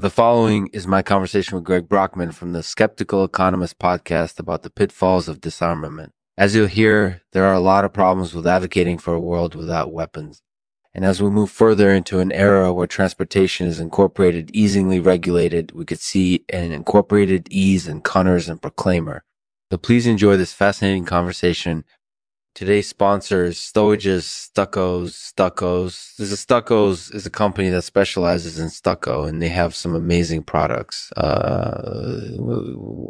The following is my conversation with Greg Brockman from the Skeptical Economist podcast about the pitfalls of disarmament. As you'll hear, there are a lot of problems with advocating for a world without weapons. And as we move further into an era where transportation is incorporated, easily regulated, we could see an incorporated ease in Cunners and Proclaimer. So please enjoy this fascinating conversation Today's sponsor is Stowages Stuccos. Stuccos. There's a Stuccos is a company that specializes in stucco, and they have some amazing products. Uh,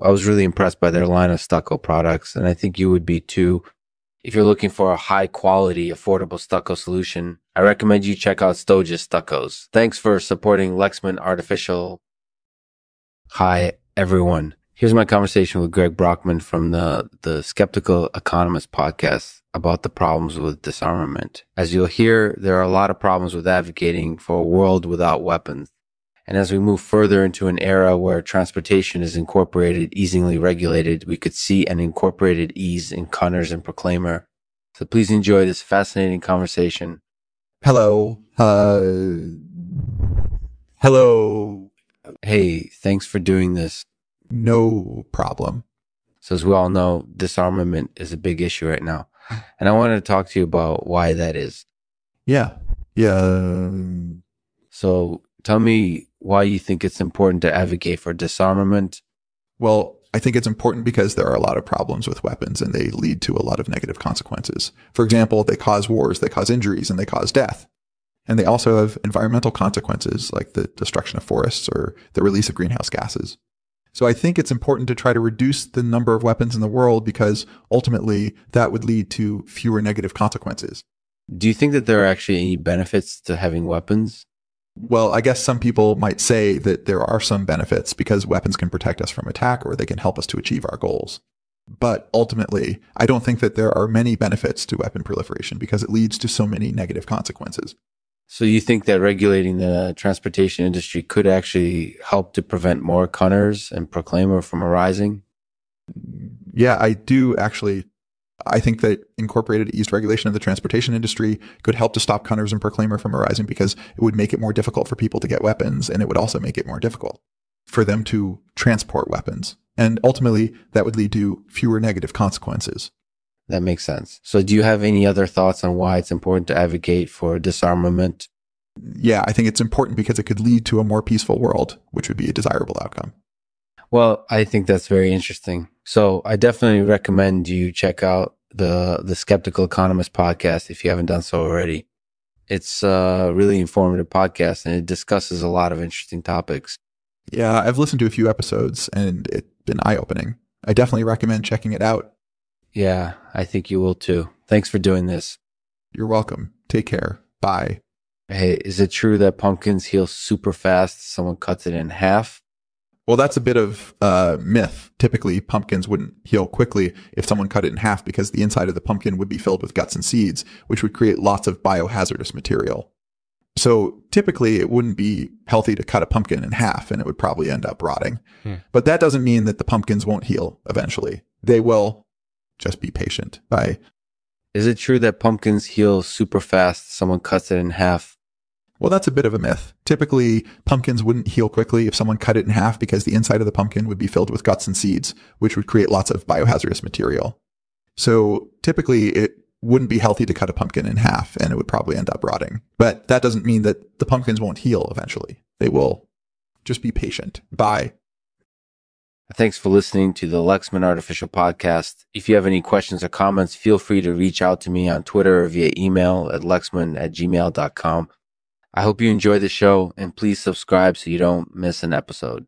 I was really impressed by their line of stucco products, and I think you would be too. If you're looking for a high quality, affordable stucco solution, I recommend you check out Stowages Stuccos. Thanks for supporting Lexman Artificial. Hi, everyone. Here's my conversation with Greg Brockman from the, the Skeptical Economist podcast about the problems with disarmament. As you'll hear, there are a lot of problems with advocating for a world without weapons. And as we move further into an era where transportation is incorporated, easily regulated, we could see an incorporated ease in Connors and Proclaimer. So please enjoy this fascinating conversation. Hello. Uh, hello. Hey, thanks for doing this. No problem. So as we all know, disarmament is a big issue right now. And I wanted to talk to you about why that is. Yeah. Yeah. So tell me why you think it's important to advocate for disarmament. Well, I think it's important because there are a lot of problems with weapons and they lead to a lot of negative consequences. For example, they cause wars, they cause injuries, and they cause death. And they also have environmental consequences like the destruction of forests or the release of greenhouse gases. So I think it's important to try to reduce the number of weapons in the world because ultimately that would lead to fewer negative consequences. Do you think that there are actually any benefits to having weapons? Well, I guess some people might say that there are some benefits because weapons can protect us from attack or they can help us to achieve our goals. But ultimately, I don't think that there are many benefits to weapon proliferation because it leads to so many negative consequences. So you think that regulating the transportation industry could actually help to prevent more Cunners and Proclaimer from arising? Yeah, I do actually. I think that incorporated eased regulation of the transportation industry could help to stop Cunners and Proclaimer from arising because it would make it more difficult for people to get weapons and it would also make it more difficult for them to transport weapons. And ultimately, that would lead to fewer negative consequences. That makes sense. So, do you have any other thoughts on why it's important to advocate for disarmament? Yeah, I think it's important because it could lead to a more peaceful world, which would be a desirable outcome. Well, I think that's very interesting. So, I definitely recommend you check out the the Skeptical Economist podcast if you haven't done so already. It's a really informative podcast and it discusses a lot of interesting topics. Yeah, I've listened to a few episodes and it's been eye opening. I definitely recommend checking it out. Yeah, I think you will too. Thanks for doing this. You're welcome. Take care. Bye. Hey, is it true that pumpkins heal super fast? Someone cuts it in half? Well, that's a bit of uh, myth. Typically, pumpkins wouldn't heal quickly if someone cut it in half because the inside of the pumpkin would be filled with guts and seeds, which would create lots of biohazardous material. So typically, it wouldn't be healthy to cut a pumpkin in half and it would probably end up rotting. Hmm. But that doesn't mean that the pumpkins won't heal eventually. They will, just be patient. Bye. Is it true that pumpkins heal super fast? Someone cuts it in half. Well, that's a bit of a myth. Typically, pumpkins wouldn't heal quickly if someone cut it in half because the inside of the pumpkin would be filled with guts and seeds, which would create lots of biohazardous material. So typically, it wouldn't be healthy to cut a pumpkin in half and it would probably end up rotting. But that doesn't mean that the pumpkins won't heal eventually. They will. Just be patient. Bye. Thanks for listening to the Lexman Artificial Podcast. If you have any questions or comments, feel free to reach out to me on Twitter or via email at lexman at gmail.com. I hope you enjoy the show and please subscribe so you don't miss an episode.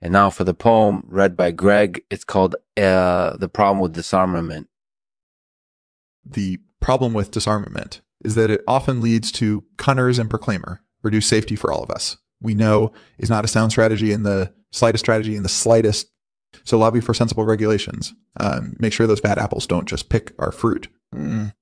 And now for the poem read by Greg. It's called uh, The Problem with Disarmament. The problem with disarmament is that it often leads to Cunners and Proclaimer, reduce safety for all of us. We know is not a sound strategy in the slightest strategy in the slightest so lobby for sensible regulations. Um, make sure those bad apples don't just pick our fruit. Mm.